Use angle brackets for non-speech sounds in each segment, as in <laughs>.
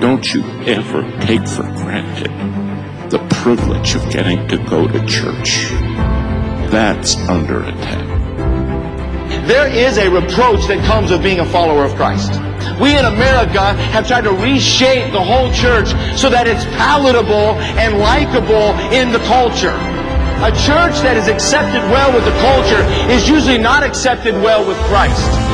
Don't you ever take for granted the privilege of getting to go to church. That's under attack. There is a reproach that comes with being a follower of Christ. We in America have tried to reshape the whole church so that it's palatable and likable in the culture. A church that is accepted well with the culture is usually not accepted well with Christ.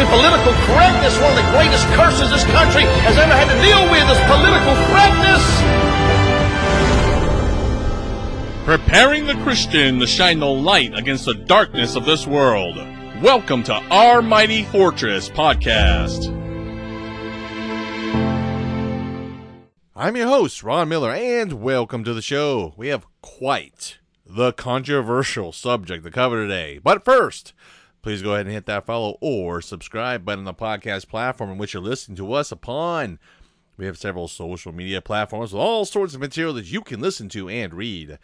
to political correctness. One of the greatest curses this country has ever had to deal with is political correctness. Preparing the Christian to shine the light against the darkness of this world. Welcome to Our Mighty Fortress podcast. I'm your host, Ron Miller, and welcome to the show. We have quite the controversial subject to cover today. But first, please go ahead and hit that follow or subscribe button on the podcast platform in which you're listening to us upon. We have several social media platforms with all sorts of material that you can listen to and read.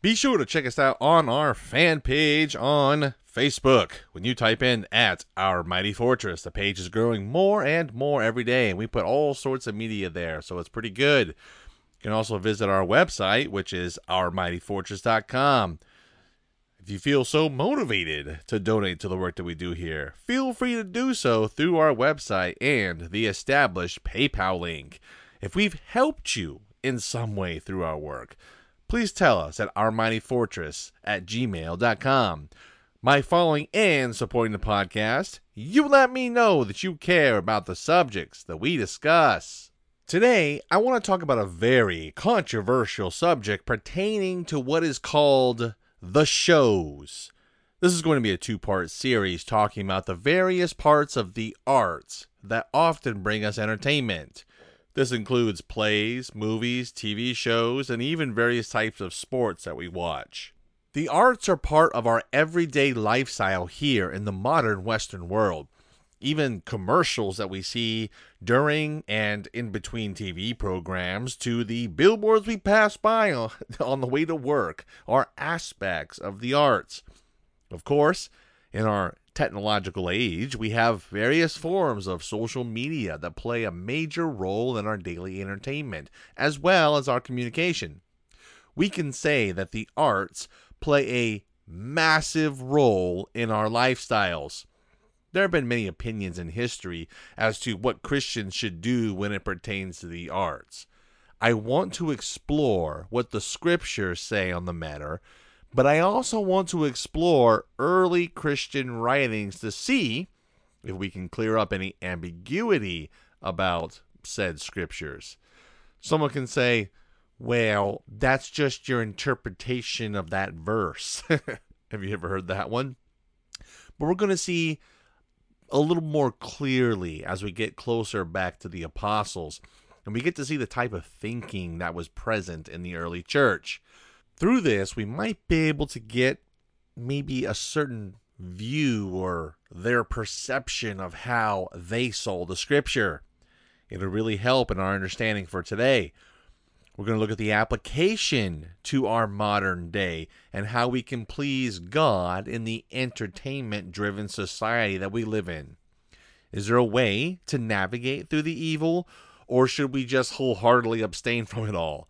Be sure to check us out on our fan page on Facebook. When you type in at Our Mighty Fortress, the page is growing more and more every day, and we put all sorts of media there, so it's pretty good. You can also visit our website, which is OurMightyFortress.com. If you feel so motivated to donate to the work that we do here, feel free to do so through our website and the established PayPal link. If we've helped you in some way through our work, please tell us at ourmightyfortress at gmail.com. By following and supporting the podcast, you let me know that you care about the subjects that we discuss. Today, I want to talk about a very controversial subject pertaining to what is called the shows. This is going to be a two part series talking about the various parts of the arts that often bring us entertainment. This includes plays, movies, TV shows, and even various types of sports that we watch. The arts are part of our everyday lifestyle here in the modern Western world. Even commercials that we see during and in between TV programs to the billboards we pass by <laughs> on the way to work are aspects of the arts. Of course, in our technological age, we have various forms of social media that play a major role in our daily entertainment, as well as our communication. We can say that the arts play a massive role in our lifestyles. There have been many opinions in history as to what Christians should do when it pertains to the arts. I want to explore what the scriptures say on the matter but I also want to explore early Christian writings to see if we can clear up any ambiguity about said scriptures. Someone can say, well, that's just your interpretation of that verse. <laughs> Have you ever heard that one? But we're going to see a little more clearly as we get closer back to the apostles and we get to see the type of thinking that was present in the early church through this, we might be able to get maybe a certain view or their perception of how they saw the scripture. It'll really help in our understanding for today. We're going to look at the application to our modern day and how we can please God in the entertainment driven society that we live in. Is there a way to navigate through the evil, or should we just wholeheartedly abstain from it all?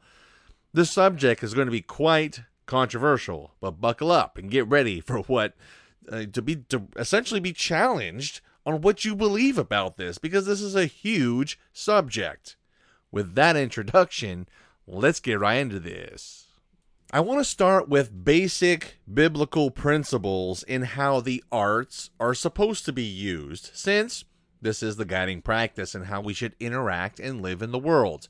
This subject is going to be quite controversial, but buckle up and get ready for what uh, to be to essentially be challenged on what you believe about this because this is a huge subject. With that introduction, let's get right into this. I want to start with basic biblical principles in how the arts are supposed to be used, since this is the guiding practice in how we should interact and live in the world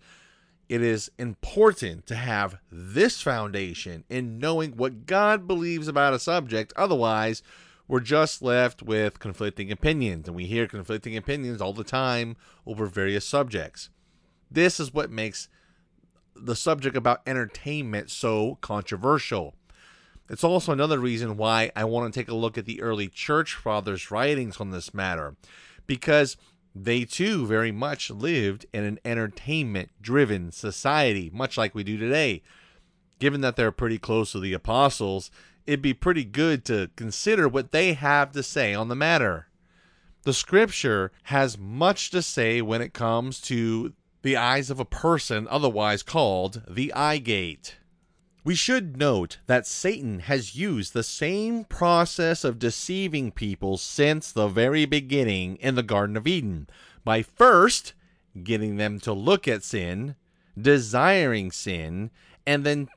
it is important to have this foundation in knowing what God believes about a subject. Otherwise, we're just left with conflicting opinions, and we hear conflicting opinions all the time over various subjects. This is what makes the subject about entertainment so controversial. It's also another reason why I want to take a look at the early church fathers' writings on this matter, because they too very much lived in an entertainment driven society, much like we do today. Given that they're pretty close to the apostles, it'd be pretty good to consider what they have to say on the matter. The scripture has much to say when it comes to the eyes of a person otherwise called the eye gate. We should note that Satan has used the same process of deceiving people since the very beginning in the Garden of Eden by first getting them to look at sin, desiring sin, and then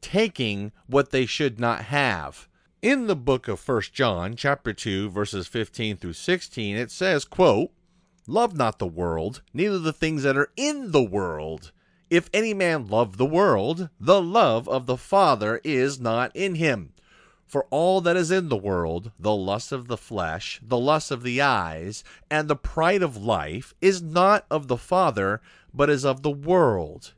taking what they should not have. In the book of 1 John, chapter 2, verses 15 through 16, it says, quote, Love not the world, neither the things that are in the world. If any man love the world, the love of the Father is not in him. For all that is in the world, the lust of the flesh, the lust of the eyes, and the pride of life, is not of the Father, but is of the world.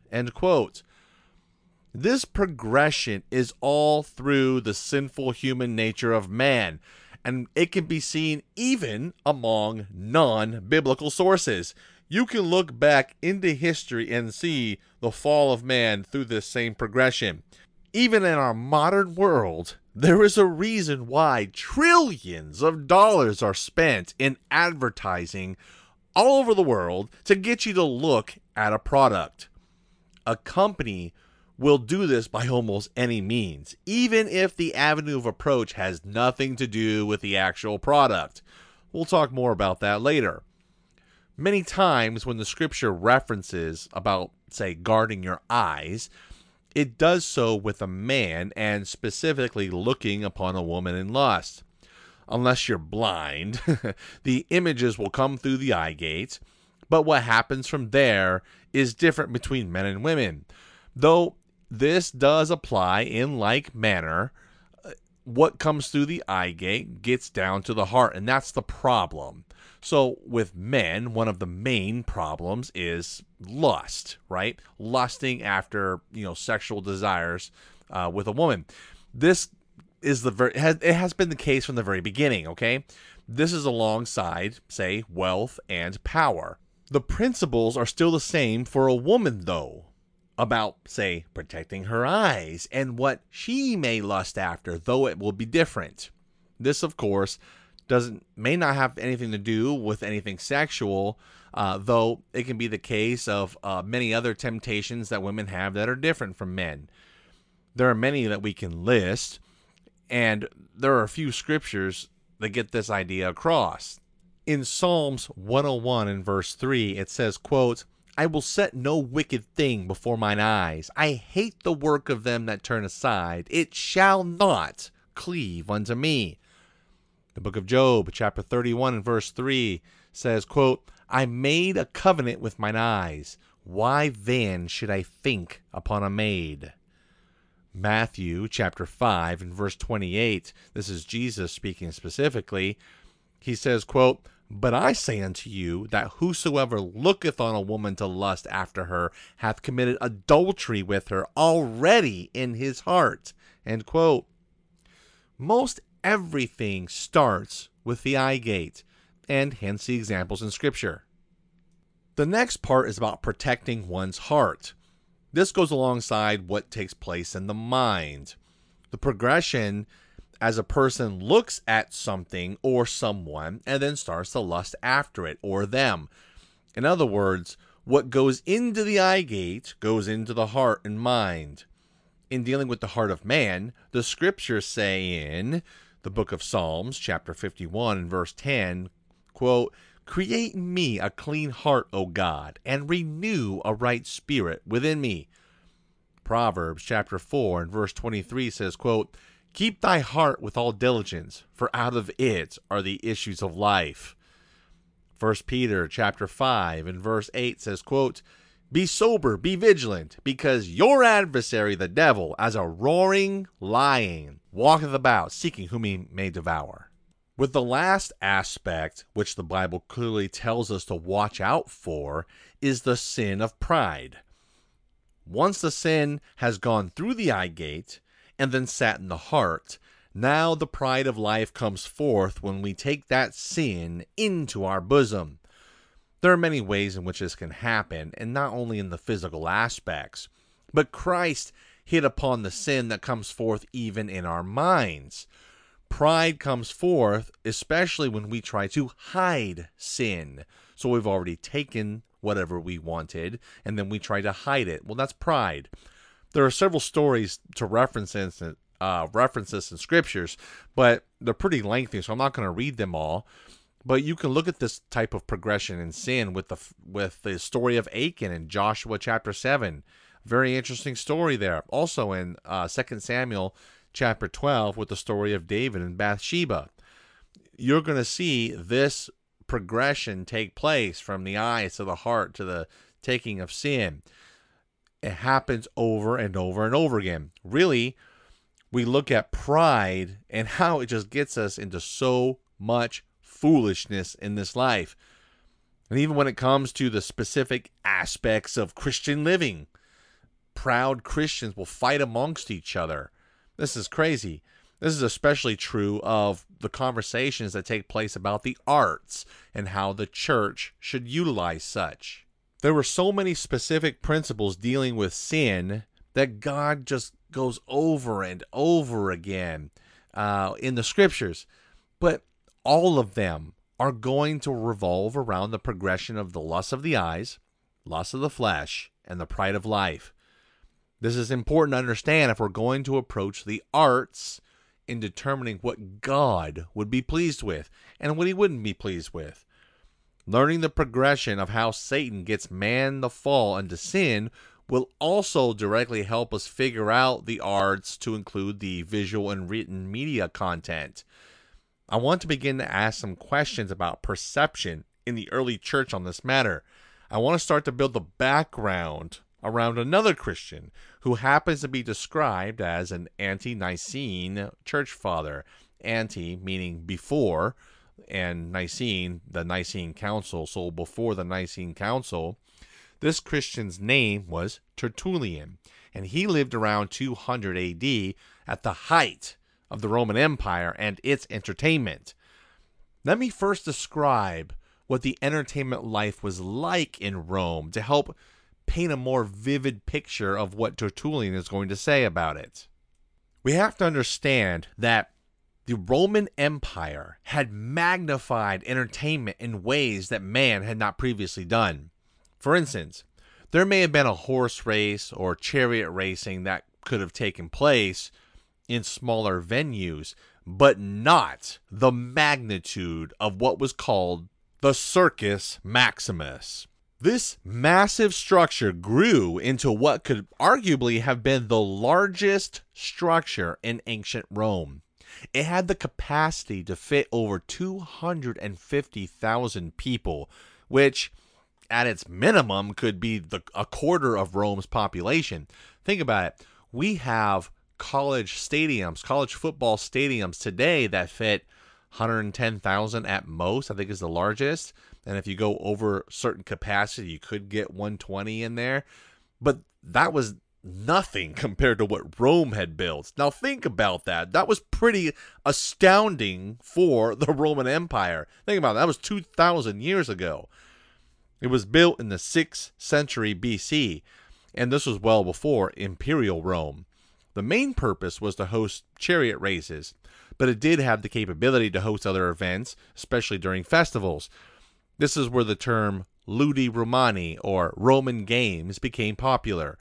This progression is all through the sinful human nature of man, and it can be seen even among non biblical sources you can look back into history and see the fall of man through this same progression. Even in our modern world, there is a reason why trillions of dollars are spent in advertising all over the world to get you to look at a product. A company will do this by almost any means, even if the avenue of approach has nothing to do with the actual product. We'll talk more about that later many times when the scripture references about, say, guarding your eyes, it does so with a man and specifically looking upon a woman in lust. Unless you're blind, <laughs> the images will come through the eye gate, but what happens from there is different between men and women. Though this does apply in like manner, what comes through the eye gate gets down to the heart, and that's the problem. So, with men, one of the main problems is lust, right? Lusting after, you know, sexual desires uh, with a woman. This is the very, it has, it has been the case from the very beginning, okay? This is alongside, say, wealth and power. The principles are still the same for a woman, though, about, say, protecting her eyes and what she may lust after, though it will be different. This, of course, doesn't may not have anything to do with anything sexual, uh, though it can be the case of uh, many other temptations that women have that are different from men. There are many that we can list, and there are a few scriptures that get this idea across. In Psalms 101 and verse 3, it says, quote, I will set no wicked thing before mine eyes. I hate the work of them that turn aside. It shall not cleave unto me. The book of Job, chapter 31 and verse 3 says, quote, I made a covenant with mine eyes. Why then should I think upon a maid? Matthew chapter 5 and verse 28, this is Jesus speaking specifically. He says, quote, But I say unto you that whosoever looketh on a woman to lust after her hath committed adultery with her already in his heart. End quote. Most everything starts with the eye gate, and hence the examples in Scripture. The next part is about protecting one's heart. This goes alongside what takes place in the mind. The progression as a person looks at something or someone and then starts to lust after it or them. In other words, what goes into the eye gate goes into the heart and mind. In dealing with the heart of man, the scriptures say in the book of Psalms, chapter 51 and verse 10, quote, Create in me a clean heart, O God, and renew a right spirit within me. Proverbs chapter 4 and verse 23 says, quote, Keep thy heart with all diligence, for out of it are the issues of life. First Peter chapter 5 and verse 8 says, quote, be sober, be vigilant, because your adversary, the devil, as a roaring lion, walketh about, seeking whom he may devour. With the last aspect, which the Bible clearly tells us to watch out for, is the sin of pride. Once the sin has gone through the eye gate and then sat in the heart, now the pride of life comes forth when we take that sin into our bosom. There are many ways in which this can happen, and not only in the physical aspects, but Christ hit upon the sin that comes forth even in our minds. Pride comes forth, especially when we try to hide sin. So we've already taken whatever we wanted, and then we try to hide it. Well, that's pride. There are several stories to reference in, uh, references in scriptures, but they're pretty lengthy, so I'm not going to read them all. But you can look at this type of progression in sin with the with the story of Achan in Joshua chapter seven. Very interesting story there. Also in uh, 2 Samuel chapter 12 with the story of David and Bathsheba. You're going to see this progression take place from the eyes to the heart to the taking of sin. It happens over and over and over again. Really, we look at pride and how it just gets us into so much foolishness in this life. And even when it comes to the specific aspects of Christian living, proud Christians will fight amongst each other. This is crazy. This is especially true of the conversations that take place about the arts and how the church should utilize such. There were so many specific principles dealing with sin that God just goes over and over again uh, in the scriptures. But all of them are going to revolve around the progression of the lust of the eyes, lust of the flesh, and the pride of life. This is important to understand if we're going to approach the arts in determining what God would be pleased with and what he wouldn't be pleased with. Learning the progression of how Satan gets man the fall into sin will also directly help us figure out the arts to include the visual and written media content. I want to begin to ask some questions about perception in the early church on this matter. I want to start to build the background around another Christian who happens to be described as an ante Nicene church father. Ante meaning before, and Nicene, the Nicene Council. So before the Nicene Council, this Christian's name was Tertullian, and he lived around 200 AD at the height of the Roman Empire and its entertainment. Let me first describe what the entertainment life was like in Rome to help paint a more vivid picture of what Tertullian is going to say about it. We have to understand that the Roman Empire had magnified entertainment in ways that man had not previously done. For instance, there may have been a horse race or chariot racing that could have taken place in smaller venues, but not the magnitude of what was called the Circus Maximus. This massive structure grew into what could arguably have been the largest structure in ancient Rome. It had the capacity to fit over 250,000 people, which at its minimum could be the, a quarter of Rome's population. Think about it. We have college stadiums, college football stadiums today that fit 110,000 at most, I think is the largest. And if you go over certain capacity, you could get 120 in there. But that was nothing compared to what Rome had built. Now think about that. That was pretty astounding for <laughs> the Roman Empire. Think about that. That was 2,000 years ago. It was built in the 6th century BC, and this was well before Imperial Rome. The main purpose was to host chariot races, but it did have the capability to host other events, especially during festivals. This is where the term Ludi Romani or Roman Games became popular.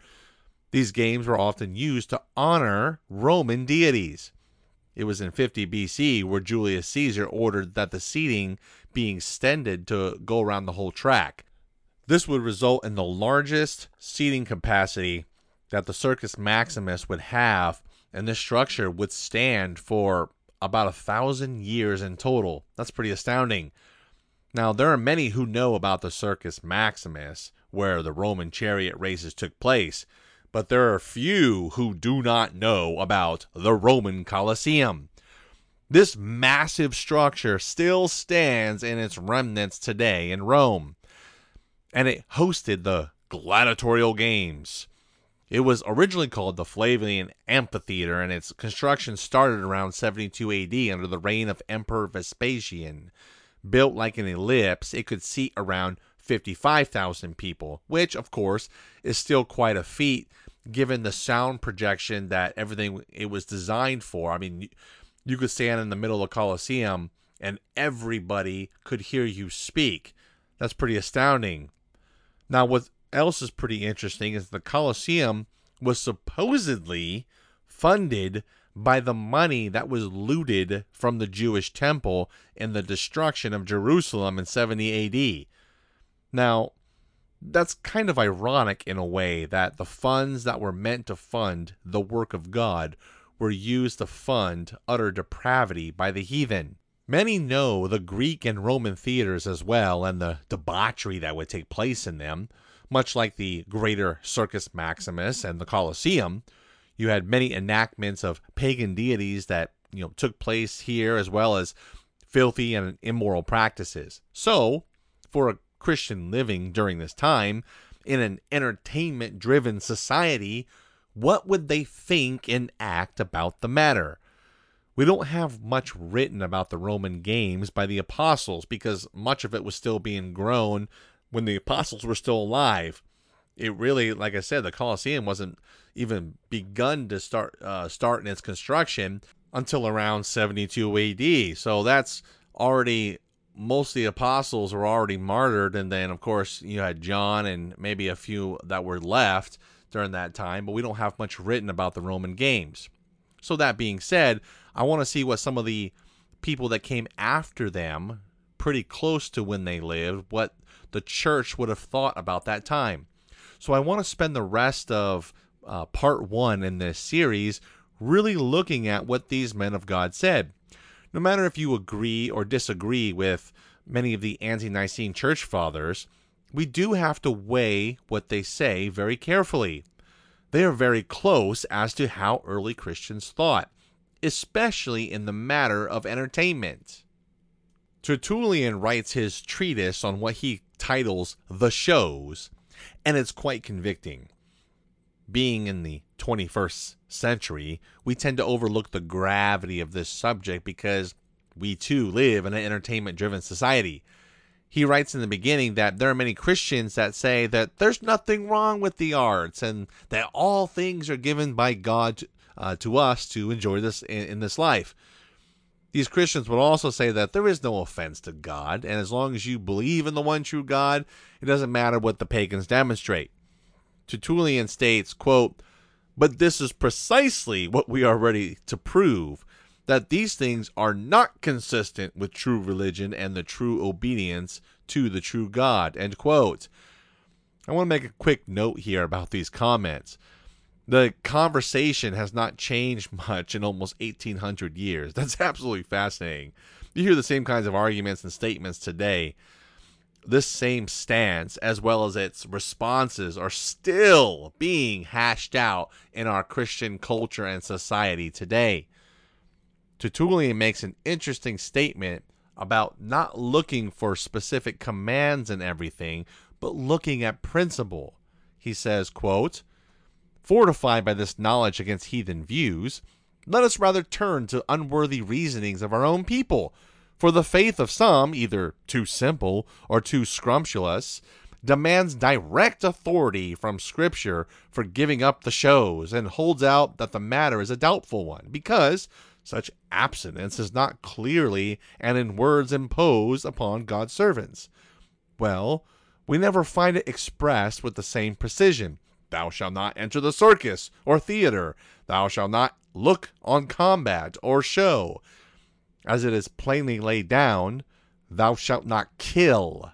These games were often used to honor Roman deities. It was in 50 BC where Julius Caesar ordered that the seating be extended to go around the whole track. This would result in the largest seating capacity that the Circus Maximus would have, and this structure would stand for about a thousand years in total. That's pretty astounding. Now, there are many who know about the Circus Maximus, where the Roman chariot races took place, but there are few who do not know about the Roman Colosseum. This massive structure still stands in its remnants today in Rome, and it hosted the gladiatorial games. It was originally called the Flavian Amphitheater, and its construction started around 72 AD under the reign of Emperor Vespasian. Built like an ellipse, it could seat around 55,000 people, which, of course, is still quite a feat given the sound projection that everything it was designed for. I mean, you could stand in the middle of the Colosseum and everybody could hear you speak. That's pretty astounding. Now, what else is pretty interesting is the Colosseum was supposedly funded by the money that was looted from the Jewish temple in the destruction of Jerusalem in 70 AD. Now, that's kind of ironic in a way that the funds that were meant to fund the work of God were used to fund utter depravity by the heathen. Many know the Greek and Roman theaters as well and the debauchery that would take place in them. Much like the greater Circus Maximus and the Colosseum, you had many enactments of pagan deities that you know took place here as well as filthy and immoral practices. So, for a Christian living during this time in an entertainment driven society, what would they think and act about the matter? We don't have much written about the Roman games by the apostles because much of it was still being grown when the apostles were still alive. It really, like I said, the Colosseum wasn't even begun to start uh, start in its construction until around 72 AD. So that's already most of the apostles were already martyred, and then of course you had John and maybe a few that were left during that time, but we don't have much written about the Roman games. So that being said, I want to see what some of the people that came after them, pretty close to when they lived, what the church would have thought about that time. So I want to spend the rest of uh, part one in this series really looking at what these men of God said no matter if you agree or disagree with many of the ante Nicene church fathers, we do have to weigh what they say very carefully. They are very close as to how early Christians thought, especially in the matter of entertainment. Tertullian writes his treatise on what he titles The Shows, and it's quite convicting. Being in the 21st century, we tend to overlook the gravity of this subject because we too live in an entertainment driven society. He writes in the beginning that there are many Christians that say that there's nothing wrong with the arts and that all things are given by God uh, to us to enjoy this in, in this life. These Christians would also say that there is no offense to God, and as long as you believe in the one true God, it doesn't matter what the pagans demonstrate. Tertullian states, quote, But this is precisely what we are ready to prove that these things are not consistent with true religion and the true obedience to the true God. End quote. I want to make a quick note here about these comments. The conversation has not changed <laughs> much in almost 1800 years. That's <laughs> absolutely fascinating. You hear the same kinds of arguments and statements today this same stance, as well as its responses, are still being hashed out in our Christian culture and society today. Tertullian makes an interesting statement about not looking for specific commands and everything, but looking at principle. He says, quote, Fortified by this knowledge against heathen views, let us rather turn to unworthy reasonings of our own people for the faith of some, either too simple or too scrumptious, demands direct authority from Scripture for giving up the shows and holds out that the matter is a doubtful one, because such abstinence is not clearly and in words imposed upon God's servants. Well, we never find it expressed with the same precision. Thou shalt not enter the circus or theater. Thou shalt not look on combat or show as it is plainly laid down, Thou shalt not kill,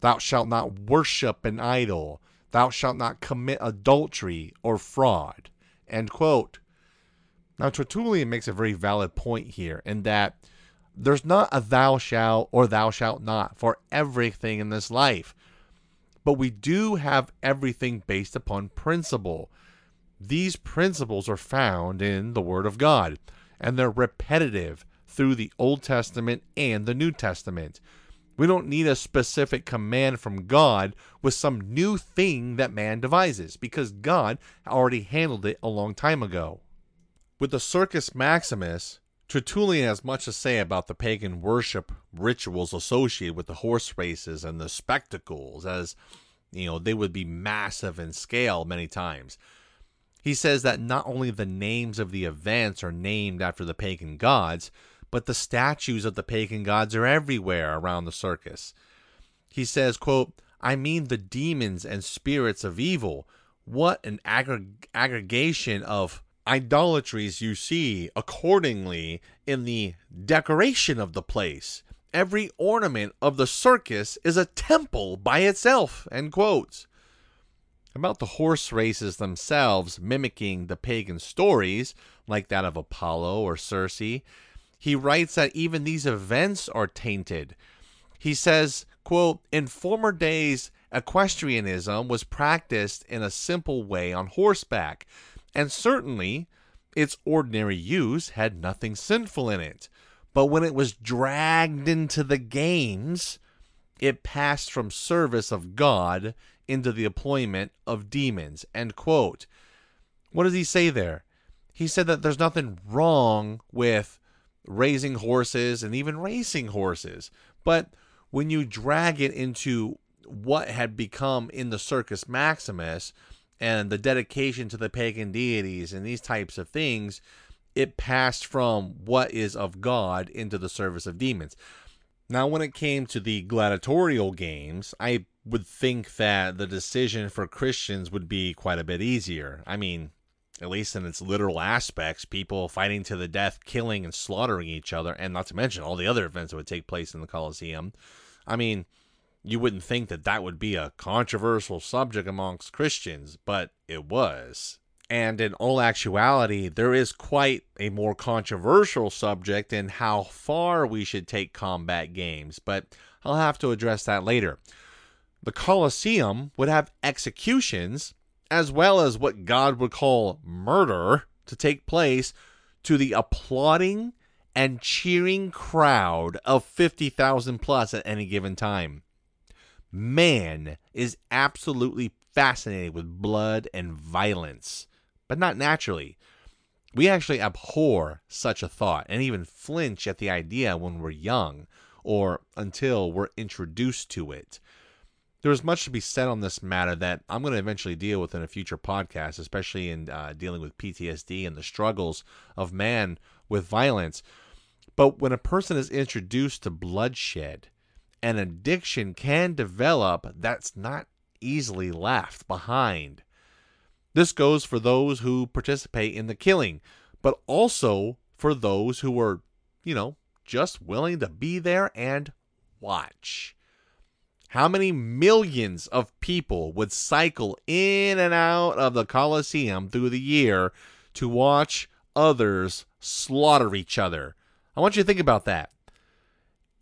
thou shalt not worship an idol, thou shalt not commit adultery or fraud. End quote. Now, Tertullian makes a very valid point here in that there's not a thou shalt or thou shalt not for everything in this life, but we do have everything based upon principle. These principles are found in the Word of God, and they're repetitive, through the Old Testament and the New Testament. We don't need a specific command from God with some new thing that man devises because God already handled it a long time ago. With the Circus Maximus, Tertullian has much to say about the pagan worship rituals associated with the horse races and the spectacles, as you know, they would be massive in scale many times. He says that not only the names of the events are named after the pagan gods, but the statues of the pagan gods are everywhere around the circus. He says, quote, I mean the demons and spirits of evil. What an aggreg- aggregation of idolatries you see accordingly in the decoration of the place. Every ornament of the circus is a temple by itself. End. About the horse races themselves mimicking the pagan stories, like that of Apollo or Circe, he writes that even these events are tainted. He says, quote, In former days, equestrianism was practiced in a simple way on horseback, and certainly its ordinary use had nothing sinful in it. But when it was dragged into the games, it passed from service of God into the employment of demons. End quote. What does he say there? He said that there's nothing wrong with raising horses and even racing horses. But when you drag it into what had become in the Circus Maximus and the dedication to the pagan deities and these types of things, it passed from what is of God into the service of demons. Now, when it came to the gladiatorial games, I would think that the decision for Christians would be quite a bit easier. I mean, at least in its literal aspects, people fighting to the death, killing and slaughtering each other, and not to mention all the other events that would take place in the Colosseum. I mean, you wouldn't think that that would be a controversial subject amongst Christians, but it was. And in all actuality, there is quite a more controversial subject in how far we should take combat games, but I'll have to address that later. The Colosseum would have executions as well as what God would call murder, to take place to the applauding and cheering crowd of 50,000 plus at any given time. Man is absolutely fascinated with blood and violence, but not naturally. We actually abhor such a thought and even flinch at the idea when we're young or until we're introduced to it. There's much to be said on this matter that I'm going to eventually deal with in a future podcast, especially in uh, dealing with PTSD and the struggles of man with violence. But when a person is introduced to bloodshed, an addiction can develop that's not easily left behind. This goes for those who participate in the killing, but also for those who are, you know, just willing to be there and watch. How many millions of people would cycle in and out of the Colosseum through the year to watch others slaughter each other? I want you to think about that.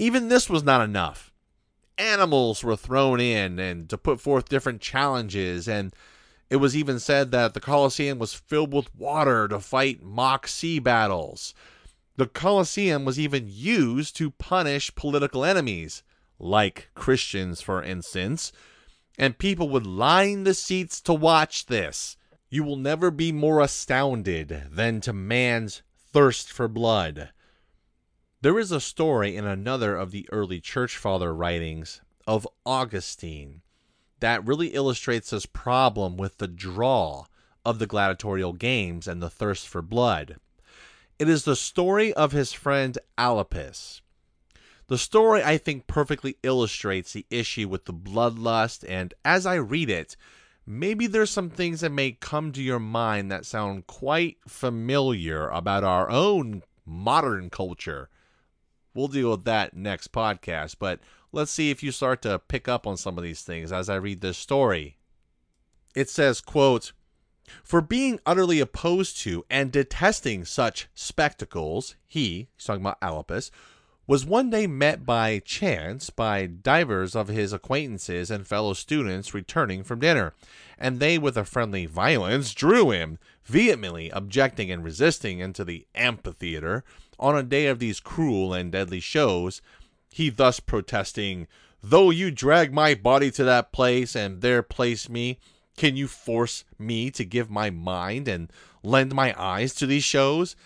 Even this was not enough. Animals were thrown in and to put forth different challenges and it was even said that the Colosseum was filled with water to fight mock sea battles. The Colosseum was even used to punish political enemies like Christians, for instance, and people would line the seats to watch this. You will never be more astounded than to man's thirst for blood. There is a story in another of the early church father writings of Augustine that really illustrates this problem with the draw of the gladiatorial games and the thirst for blood. It is the story of his friend Alypius. The story, I think, perfectly illustrates the issue with the bloodlust, and as I read it, maybe there's some things that may come to your mind that sound quite familiar about our own modern culture. We'll deal with that next podcast, but let's see if you start to pick up on some of these things as I read this story. It says, quote, for being utterly opposed to and detesting such spectacles, he, he's talking about Alypius, was one day met by chance by divers of his acquaintances and fellow students returning from dinner, and they with a friendly violence drew him, vehemently objecting and resisting, into the amphitheater, on a day of these cruel and deadly shows, he thus protesting, Though you drag my body to that place and there place me, can you force me to give my mind and lend my eyes to these shows?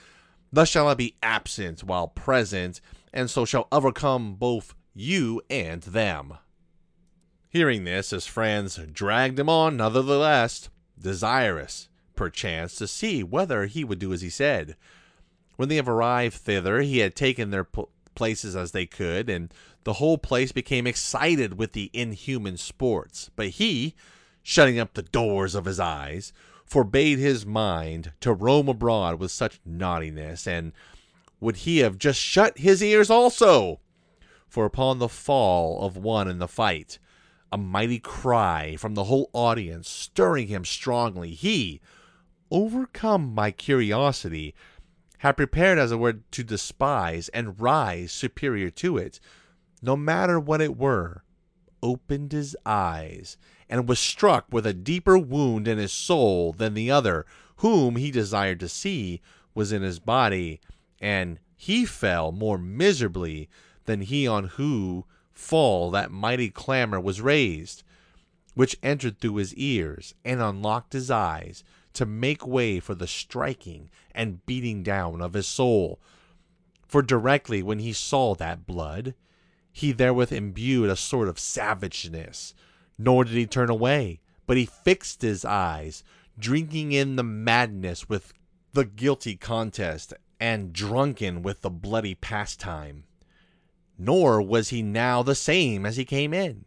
Thus shall I be absent while present, and so shall overcome both you and them. Hearing this, his friends dragged him on nevertheless, desirous, perchance, to see whether he would do as he said. When they have arrived thither, he had taken their pl- places as they could, and the whole place became excited with the inhuman sports. But he, shutting up the doors of his eyes, forbade his mind to roam abroad with such naughtiness, and would he have just shut his ears also? For upon the fall of one in the fight, a mighty cry from the whole audience stirring him strongly, he, overcome by curiosity, had prepared as it were to despise and rise superior to it, no matter what it were, opened his eyes, and was struck with a deeper wound in his soul than the other, whom he desired to see, was in his body, and he fell more miserably than he on whose fall that mighty clamor was raised, which entered through his ears and unlocked his eyes to make way for the striking and beating down of his soul. For directly when he saw that blood, he therewith imbued a sort of savageness, nor did he turn away, but he fixed his eyes, drinking in the madness with the guilty contest, and drunken with the bloody pastime. Nor was he now the same as he came in,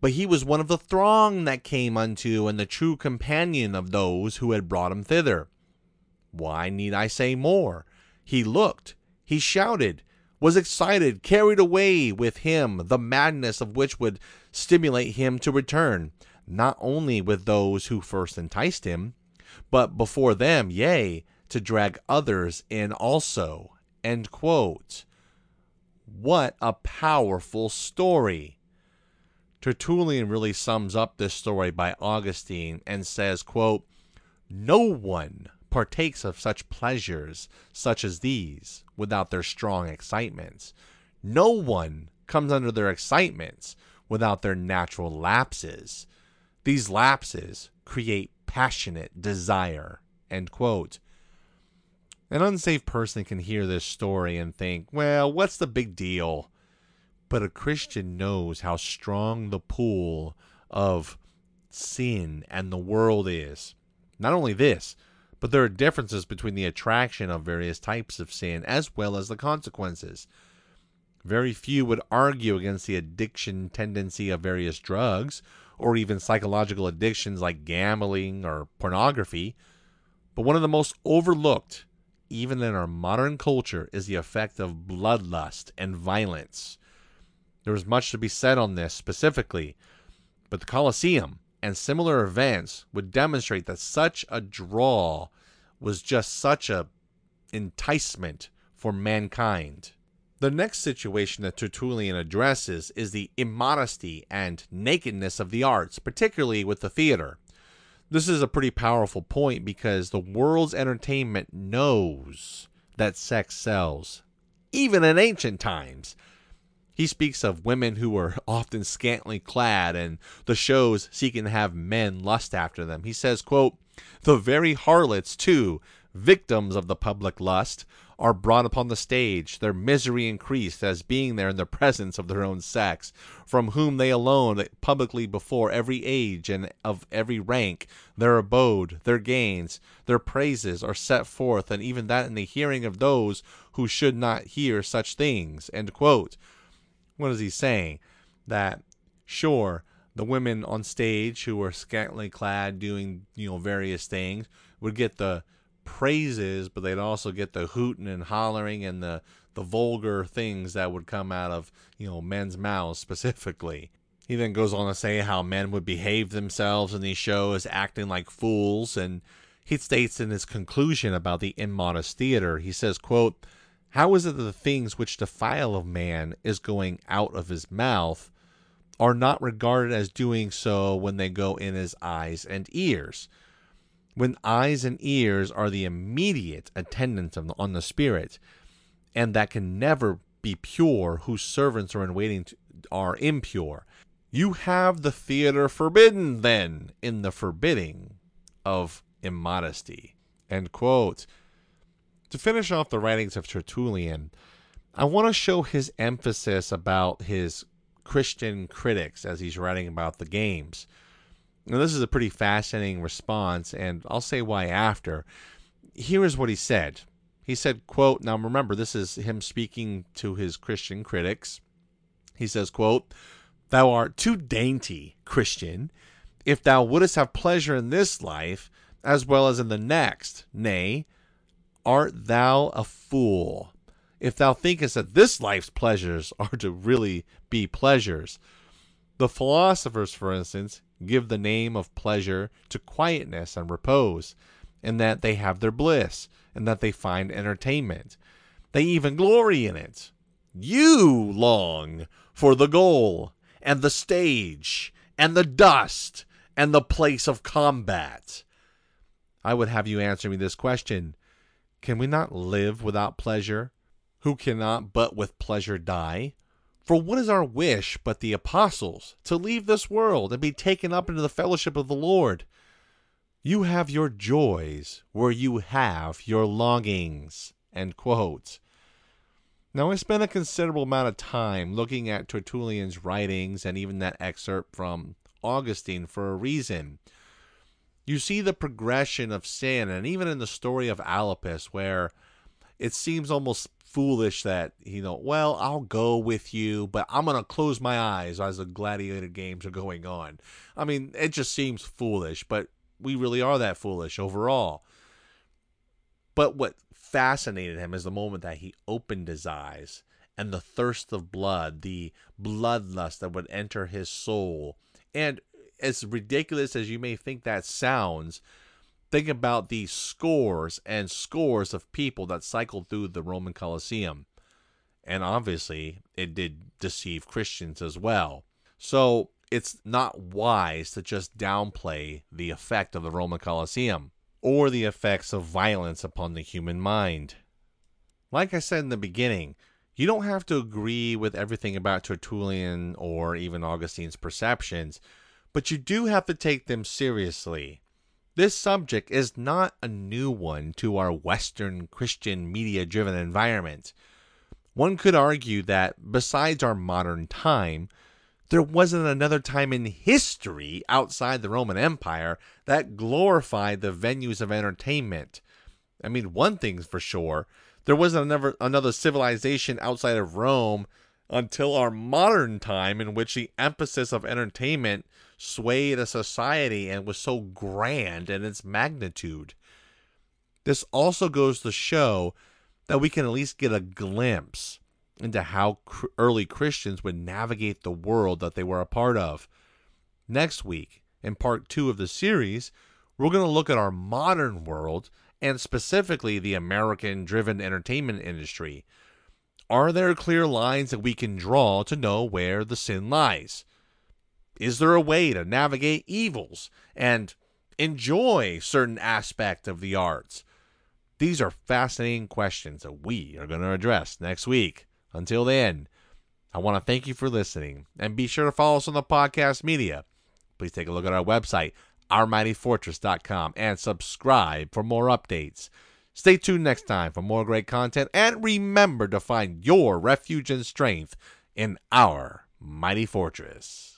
but he was one of the throng that came unto, and the true companion of those who had brought him thither. Why need I say more? He looked, he shouted, was excited, carried away with him the madness of which would stimulate him to return, not only with those who first enticed him, but before them, yea, to drag others in also. What a powerful story! Tertullian really sums up this story by Augustine and says, quote, No one partakes of such pleasures such as these without their strong excitements. No one comes under their excitements without their natural lapses. These lapses create passionate desire. End quote. An unsafe person can hear this story and think, well, what's the big deal? But a Christian knows how strong the pull of sin and the world is. Not only this, but there are differences between the attraction of various types of sin as well as the consequences. Very few would argue against the addiction tendency of various drugs, or even psychological addictions like gambling or pornography. But one of the most overlooked even in our modern culture, is the effect of bloodlust and violence. There is much to be said on this specifically, but the Colosseum and similar events would demonstrate that such a draw was just such a enticement for mankind. The next situation that Tertullian addresses is the immodesty and nakedness of the arts, particularly with the theater. This is a pretty powerful point because the world's entertainment knows that sex sells, even in ancient times. He speaks of women who were <laughs> often scantily clad and the shows seeking to have men lust after them. He says, quote, The very harlots, too, victims of the public lust, are brought upon the stage, their misery increased as being there in the presence of their own sex, from whom they alone publicly before every age and of every rank, their abode, their gains, their praises are set forth, and even that in the hearing of those who should not hear such things. What is he saying? That sure, the women on stage who are scantily clad doing, you know, various things would get the praises, but they'd also get the hooting and hollering and the the vulgar things that would come out of you know men's mouths specifically. He then goes on to say how men would behave themselves in these shows, acting like fools, and he states in his conclusion about the immodest theater, he says, quote, How is it that the things which defile a man is going out of his mouth are not regarded as doing so when they go in his eyes and ears? When eyes and ears are the immediate attendants on the spirit, and that can never be pure, whose servants are in waiting to, are impure. You have the theater forbidden, then, in the forbidding of immodesty. End quote. To finish off the writings of Tertullian, I want to show his emphasis about his Christian critics as he's writing about the games. Now, this is a pretty fascinating response, and I'll say why after. Here is what he said. He said, quote, now remember, this is him speaking to his Christian critics. He says, quote, Thou art too dainty, Christian, if thou wouldst have pleasure in this life as well as in the next. Nay, art thou a fool, if thou thinkest that this life's pleasures are to really be pleasures? The philosophers, for instance, give the name of pleasure to quietness and repose, and that they have their bliss, and that they find entertainment. They even glory in it. You long for the goal, and the stage, and the dust, and the place of combat. I would have you answer me this question Can we not live without pleasure? Who cannot but with pleasure die? For what is our wish but the apostles to leave this world and be taken up into the fellowship of the Lord? You have your joys where you have your longings. End quote. Now, I spent a considerable amount of time looking at Tertullian's writings and even that excerpt from Augustine for a reason. You see the progression of sin, and even in the story of Alypius, where it seems almost foolish that, you know, well, I'll go with you, but I'm to close my eyes as the gladiator games are going on. I mean, it just seems foolish, but we really are that foolish overall. But what fascinated him is the moment that he opened his eyes and the thirst of blood, the bloodlust that would enter his soul. And as ridiculous as you may think that sounds, think about the scores and scores of people that cycled through the Roman Colosseum. And obviously, it did deceive Christians as well. So it's not wise to just downplay the effect of the Roman Colosseum or the effects of violence upon the human mind. Like I said in the beginning, you don't have to agree with everything about Tertullian or even Augustine's perceptions, but you do have to take them seriously. This subject is not a new one to our Western Christian media driven environment. One could argue that, besides our modern time, there wasn't another time in history outside the Roman Empire that glorified the venues of entertainment. I mean, one thing's for sure there wasn't another, another civilization outside of Rome until our modern time in which the emphasis of entertainment swayed a society and was so grand in its magnitude. This also goes to show that we can at least get a glimpse into how cr- early Christians would navigate the world that they were a part of. Next week, in part two of the series, we're going to look at our modern world and specifically the American driven entertainment industry. Are there clear lines that we can draw to know where the sin lies? Is there a way to navigate evils and enjoy certain aspect of the arts? These are fascinating questions that we are going to address next week. Until then, I want to thank you for listening and be sure to follow us on the podcast media. Please take a look at our website, ourmightyfortress.com, and subscribe for more updates. Stay tuned next time for more great content and remember to find your refuge and strength in our mighty fortress.